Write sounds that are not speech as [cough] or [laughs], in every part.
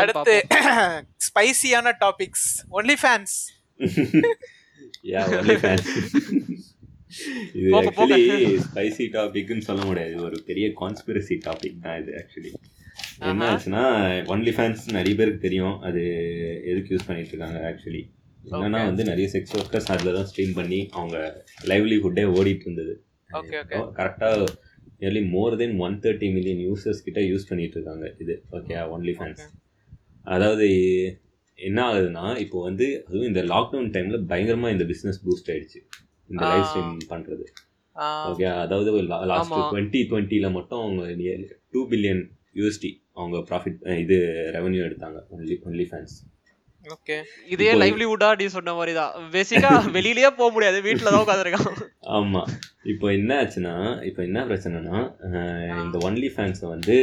அடுத்து ஸ்பைசியான topics OnlyFans யா OnlyFans இது. ஆக்சுவலி ஸ்பைசி டாபிக்னு சொல்ல முடியாது. ஒரு பெரிய கான்ஸ்பிரசி டாபிக் தான் இது ஆக்சுவலி என்ன. ஆச்சுன்னா ஒன்லி ஃபேன்ஸ் நிறைய பேருக்கு தெரியும். அது எதுக்கு யூஸ் பண்ணிட்டு இருக்காங்க ஆக்சுவலி என்னன்னா Okay. வந்து நிறைய செக்ஸ் ஒர்க்கர்ஸ் அதில் தான் ஸ்ட்ரீம் பண்ணி அவங்க லைவ்லிஹுட்டே ஓடிட்டு இருந்தது. கரெக்டாக nearly more than one thirty million users கிட்ட யூஸ் பண்ணிட்டு இருக்காங்க இது. Okay OnlyFans Okay. அதாவது என்ன ஆகுதுன்னா இப்போ வந்து அதுவும் இந்த லாக்டவுன் டைம்ல பயங்கரமா இந்த பிசினஸ் பூஸ்ட் ஆயிடுச்சு. இந்த. லைவ் ஸ்ட்ரீம் பண்றது. ஓகே அதாவது லாஸ்ட். டுவெண்ட்டி டுவெண்ட்டில மட்டும் அவங்க டூ பில்லியன் யூஎஸ்டி அவங்க ப்ராஃபிட் இது ரெவன்யூ எடுத்தாங்க. ஒன்லி ஒன்லி ஃபேன்ஸ் ஓகே இதே லைவ்லிவுட்டா நீ சொன்ன மாதிரி [laughs] தான் பேசிக்கா வெளியிலயே போக முடியாது. வீட்டுல தான் உட்காந்துருக்கான் ஆமா. இப்போ என்ன ஆச்சுன்னா இப்போ என்ன பிரச்சனைனா இந்த ஒன்லி ஃபேன்ஸை வந்து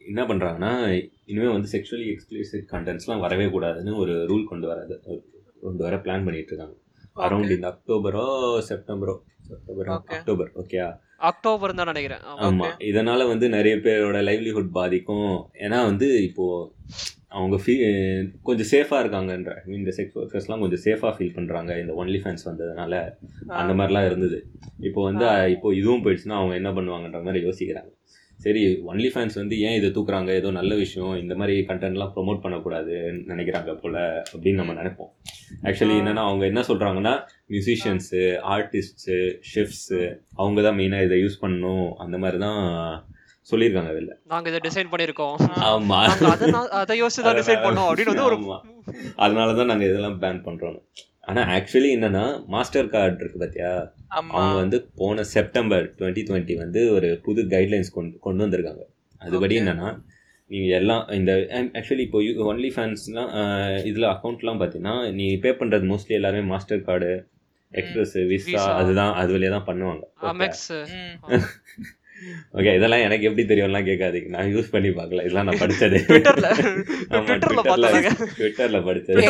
என்ன பண்றாங்கன்னா இனிமே வந்து செக்ஷுவலி எக்ஸ்பிளிசிட் கண்டென்ட்ஸ்லாம் வரவே கூடாதுன்னு ஒரு ரூல் கொண்டு வரது. கொண்டு வர பிளான் பண்ணிட்டு இருக்காங்க. அரௌண்ட் இந்த அக்டோபரோ செப்டம்பரோ செப்டம்பரோ. அக்டோபர் ஓகே அக்டோபர் தான் நினைக்கிறேன். ஆமா. ஆமா. இதனால வந்து நிறைய பேரோட லைவ்லிஹுட் பாதிக்கும். ஏன்னா வந்து இப்போ அவங்க ஃபீ கொஞ்சம் சேஃபா இருக்காங்கன்ற mean, இந்த செக்ஸ் ஒர்க்கர்ஸ்லாம் கொஞ்சம் சேஃபா ஃபீல் பண்றாங்க. இந்த ஒன்லி ஃபேன்ஸ் வந்ததுனால அந்த மாதிரிலாம் இருந்தது. இப்போ வந்து. இப்போ இதுவும் போயிடுச்சுன்னா அவங்க என்ன பண்ணுவாங்கன்ற மாதிரி யோசிக்கிறாங்க. சரி ஒன்லி ஃபேன்ஸ் வந்து ஏன் இதை தூக்குறாங்க? ஏதோ நல்ல விஷயம். இந்த மாதிரி கண்டென்ட்லாம் ப்ரோமோட் பண்ணக்கூடாதுன்னு நினைக்கிறாங்க போல அப்படின்னு நம்ம நினைப்போம். ஆக்சுவலி. என்னன்னா அவங்க என்ன சொல்றாங்கன்னா மியூசிஷியன்ஸு ஆர்டிஸ்ட்ஸு ஷெஃப்ஸு அவங்க தான் மெயினாக இதை யூஸ் பண்ணணும். அந்த மாதிரி தான் சொல்லியிருக்காங்க வெளில நாங்க இதை டிசைன் பண்ணிருக்கோம் ஆமா. நாங்க அதை யோசிச்சு தான் டிசைட் பண்ணோம் அப்படின்னு வந்து ஒரு. அதனால தான் நாங்கள் இதெல்லாம் பேன் பண்றோம். ஆனா ஆக்சுவலி என்னன்னா மாஸ்டர் கார்டு இருக்கு பாத்தியா? ஆமா. அவங்க வந்து போன செப்டம்பர் டுவெண்ட்டி டுவெண்ட்டி வந்து ஒரு புது கைட்லைன்ஸ் கொண்டு கொண்டு வந்திருக்காங்க. அதுபடி. என்னன்னா நீங்கள் எல்லாம் இந்த ஆக்சுவலி இப்போ ஒன்லி ஃபேன்ஸ்லாம் இதில் அக்கௌண்ட்லாம் பார்த்தீங்கன்னா நீ பே பண்ணுறது மோஸ்ட்லி எல்லாருமே மாஸ்டர் கார்டு எக்ஸ்பிரஸ் விசா. அதுதான் அது வழியாக தான் பண்ணுவாங்க. ஓகே [laughs] இதெல்லாம் எனக்கு எப்படி தெரியும்லாம் கேட்காதீங்க. நான் யூஸ் பண்ணி பார்க்கல. இதெல்லாம் நான் படிச்சது. ட்விட்டர்ல ட்விட்டர்ல பார்த்தாங்க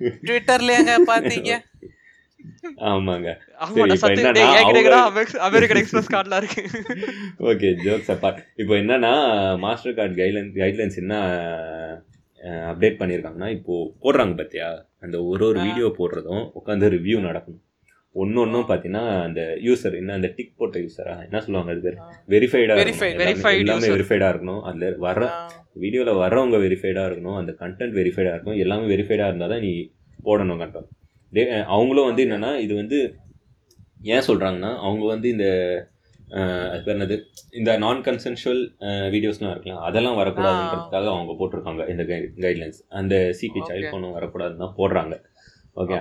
ட்விட்டர்ல ட்விட்டர்லயாங்க பாத்தீங்க? ஆமாங்க. ஓகே ஜோக்ஸ் அப்பார்ட் இப்போ என்னன்னா மாஸ்டர் கார்டு கைட்லைன் கைட்லைன்ஸ் என்ன அப்டேட் பண்ணியிருக்காங்கன்னா இப்போ போடுறாங்க பார்த்தியா அந்த ஒரு ஒரு. வீடியோ போடுறதும் உட்காந்து ரிவ்யூ நடக்கணும். ஒன்று ஒன்றும் பார்த்தீங்கன்னா அந்த யூசர் என்ன அந்த டிக் போட்ட யூசரா என்ன சொல்லுவாங்க அது பேர்? வெரிஃபைடாக எல்லாமே. வெரிஃபைடாக இருக்கணும். அதில் வர. வீடியோவில் வர்றவங்க வெரிஃபைடாக இருக்கணும். அந்த கண்டென்ட் வெரிஃபைடாக இருக்கணும். எல்லாமே வெரிஃபைடாக இருந்தால் தான் நீ போடணும் கண்டென்ட் அவங்களும் வந்து என்னன்னா இது வந்து ஏன் சொல்கிறாங்கன்னா அவங்க வந்து இந்த அது பேர் என்னது? இந்த நான் கன்சென்ஷுவல் வீடியோஸ்லாம் இருக்கலாம் அதெல்லாம் வரக்கூடாதுன்றதுக்காக அவங்க போட்டிருக்காங்க. இந்த கைட்லைன்ஸ் அந்த சிபி. சைல்ட் ஃபோனும் வரக்கூடாதுன்னு தான் போடுறாங்க. ஓகே.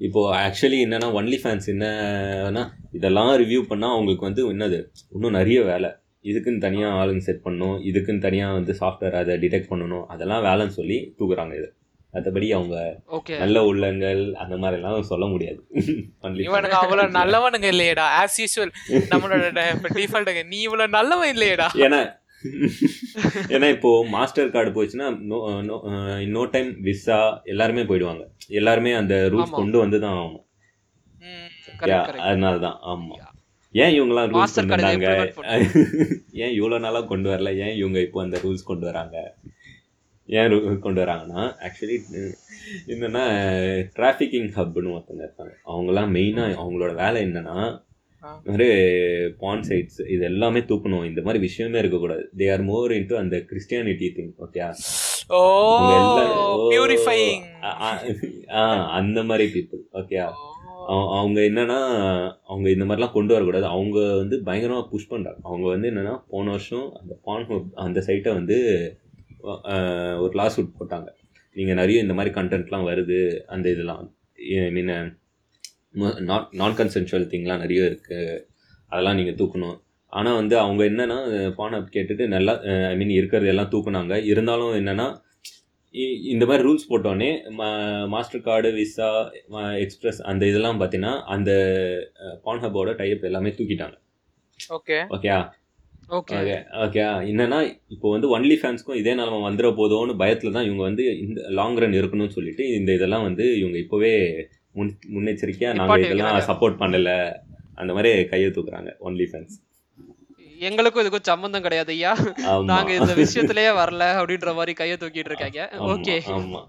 இப்போ ஆக்சுவலி என்னன்னா ஒன்லி ஃபேன்ஸ் என்னன்னா இதெல்லாம் ரிவ்யூ பண்ணால் அவங்களுக்கு வந்து என்னது இன்னும் நிறைய வேலை. இதுக்குன்னு தனியாக ஆளுங்க செட் பண்ணணும் இதுக்குன்னு தனியாக வந்து சாஃப்ட்வேர் அதை டிடெக்ட் பண்ணணும் அதெல்லாம் வேலைன்னு சொல்லி தூக்குறாங்க இது. மற்றபடி அவங்க நல்ல உள்ளங்கள் அந்த மாதிரி எல்லாம் சொல்ல முடியாது. [laughs] இவனுங்க அவ்வளவு [laughs] நல்லவனுங்க இல்லையேடா ஆஸ் யூஸ்வல் நம்மளோட நீ இவ்வளவு நல்லவன் இல்லையேடா. ஏன்னா [laughs] ஏன்னா இப்போ மாஸ்டர் கார்டு போச்சுன்னா நோ டைம் விசா எல்லாருமே போயிடுவாங்க. எல்லாருமே அந்த ரூல்ஸ். கொண்டு வந்து தான் ஆகணும் அதனால தான் ஆமா. ஏன் இவங்கலாம் ரூல்ஸ் கொண்டு வந்தாங்க? [laughs] ஏன் இவ்வளோ நாளாக கொண்டு வரல? ஏன் இவங்க இப்போ அந்த ரூல்ஸ் கொண்டு வராங்க? ஏன் கொண்டு வராங்கன்னா ஆக்சுவலி என்னன்னா டிராஃபிக்கிங் ஹப்னு ஒருத்தங்க இருக்காங்க. அவங்கலாம் மெயினாக அவங்களோட வேலை என்னன்னா மாதிரி பான் சைட்ஸ் இது எல்லாமே தூக்கணும். இந்த மாதிரி விஷயமே இருக்கக்கூடாது. தே ஆர் மோர் இன்ட்டு அந்த Christianity thing okay oh purifying அந்த மாதிரி பீப்புள் ஓகே அவங்க என்னன்னா அவங்க இந்த மாதிரிலாம் கொண்டு வரக்கூடாது. அவங்க வந்து பயங்கரமாக புஷ் பண்ணுறாங்க அவங்க வந்து என்னன்னா போன வருஷம் அந்த பான் அந்த சைட்டை வந்து ஒரு லாஸ் சூட் போட்டாங்க. நீங்கள் நிறைய இந்த மாதிரி கண்டென்ட்லாம் வருது அந்த இதெல்லாம். ஐ மீன் நாட் நான் கன்சென்சுவல் திங்லாம் நிறைய இருக்குது அதெல்லாம் நீங்கள் தூக்கணும். ஆனால் வந்து அவங்க என்னன்னா பான் அப் கேட்டுட்டு நல்லா ஐ மீன் இருக்கிறது எல்லாம் தூக்குனாங்க. இருந்தாலும் என்னன்னா இந்த மாதிரி ரூல்ஸ் போட்டோடனே மாஸ்டர் கார்டு விசா எக்ஸ்பிரஸ் அந்த இதெல்லாம் பார்த்தீங்கன்னா அந்த பான்ஹபோட டைப் எல்லாமே தூக்கிட்டாங்க. ஓகே. ஓகேயா ஓகே. ஓகே ஓகே என்னன்னா இப்போ வந்து ஒன்லி ஃபேன்ஸ்க்கும் இதே நிலமை வந்துட போதோன்னு பயத்தில் தான் இவங்க வந்து இந்த லாங் ரன் இருக்கணும்னு சொல்லிட்டு இந்த இதெல்லாம் வந்து இவங்க இப்போவே முன் முன்னெச்சரிக்கையாக நாங்கள் இதெல்லாம். சப்போர்ட் பண்ணல. அந்த மாதிரி கையை தூக்குறாங்க ஒன்லி ஃபேன்ஸ் எங்களுக்கும் இதுக்கும் சம்பந்தம் கிடையாது ஐயா. நாங்க இந்த விஷயத்திலேயே வரல அப்படின்ற மாதிரி கைய தூக்கிட்டு இருக்காங்க. ஓகே ஆமா.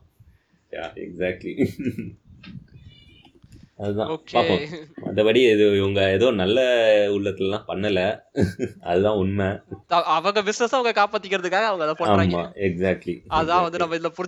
எக்ஸாக்ட்லி அதுதான். பாப்போம் மற்றபடி இது இவங்க ஏதோ நல்ல உள்ளத்துலலாம் பண்ணல. அதுதான் உண்மை. அவங்க பிசினஸ் அவங்க காப்பாத்திக்கிறதுக்காக அவங்க அதை பண்றாங்க எக்ஸாக்ட்லி அதான் வந்து நம்ம இதுல